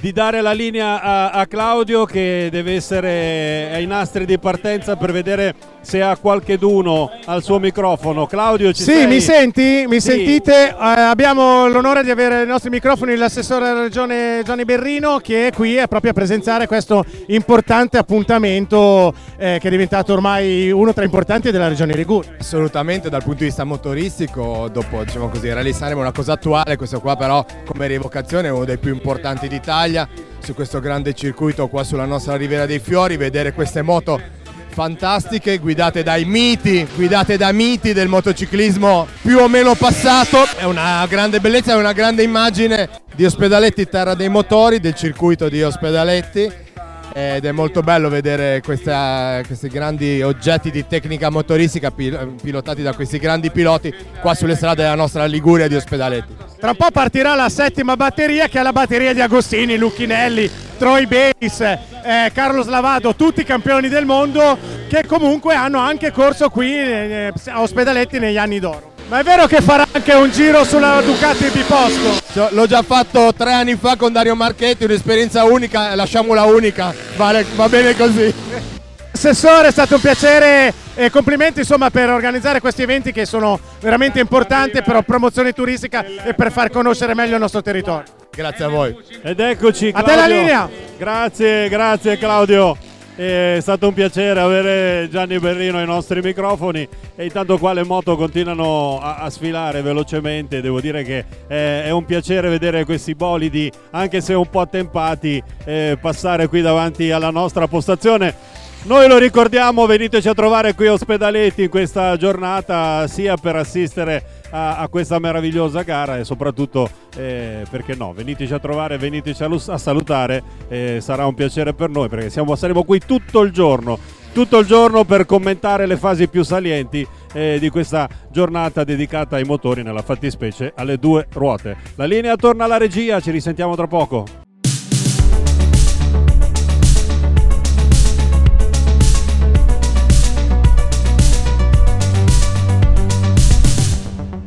Di dare la linea a, a, Claudio che deve essere ai nastri di partenza per vedere se ha qualcheduno al suo microfono. Claudio, ci sì, sei? mi senti? Mi Sì. sentite? Eh, abbiamo l'onore di avere ai nostri microfoni l'assessore della regione Gianni Berrino che è qui proprio a presenziare questo importante appuntamento eh, che è diventato ormai uno tra i importanti della regione Liguria. Assolutamente dal punto di vista motoristico, dopo diciamo così, Rally Sanremo è una cosa attuale, questo qua però come rievocazione è uno dei più importanti d'Italia, su questo grande circuito qua sulla nostra Riviera dei Fiori, vedere queste moto fantastiche guidate dai miti, guidate da miti del motociclismo più o meno passato, è una grande bellezza, è una grande immagine di Ospedaletti Terra dei Motori, del circuito di Ospedaletti ed è molto bello vedere questa- questi grandi oggetti di tecnica motoristica pil- pilotati da questi grandi piloti qua sulle strade della nostra Liguria di Ospedaletti. Tra un po' partirà la settima batteria che è la batteria di Agostini, Lucchinelli, Troy Bayes, eh, Carlos Lavado, tutti campioni del mondo che comunque hanno anche corso qui eh, a Ospedaletti negli anni d'oro. Ma è vero che farà anche un giro sulla Ducati Biposco? Cioè, L'ho già fatto tre anni fa con Dario Marchetti, un'esperienza unica, lasciamola unica, vale- va bene così. Assessore, è stato un piacere e complimenti insomma per organizzare questi eventi che sono veramente importanti per promozione turistica e per far conoscere meglio il nostro territorio. Grazie a voi. Ed eccoci, A Claudio. te la linea. Grazie, grazie Claudio. È stato un piacere avere Gianni Berrino ai nostri microfoni e intanto qua le moto continuano a, a sfilare velocemente, devo dire che eh, è un piacere vedere questi bolidi, anche se un po' attempati, eh, passare qui davanti alla nostra postazione. Noi lo ricordiamo, veniteci a trovare qui a Ospedaletti in questa giornata sia per assistere a, a questa meravigliosa gara e soprattutto, eh, perché no, veniteci a trovare, veniteci a, a salutare, eh, sarà un piacere per noi perché siamo- saremo qui tutto il giorno, tutto il giorno per commentare le fasi più salienti eh, di questa giornata dedicata ai motori, nella fattispecie alle due ruote. La linea torna alla regia, ci risentiamo tra poco.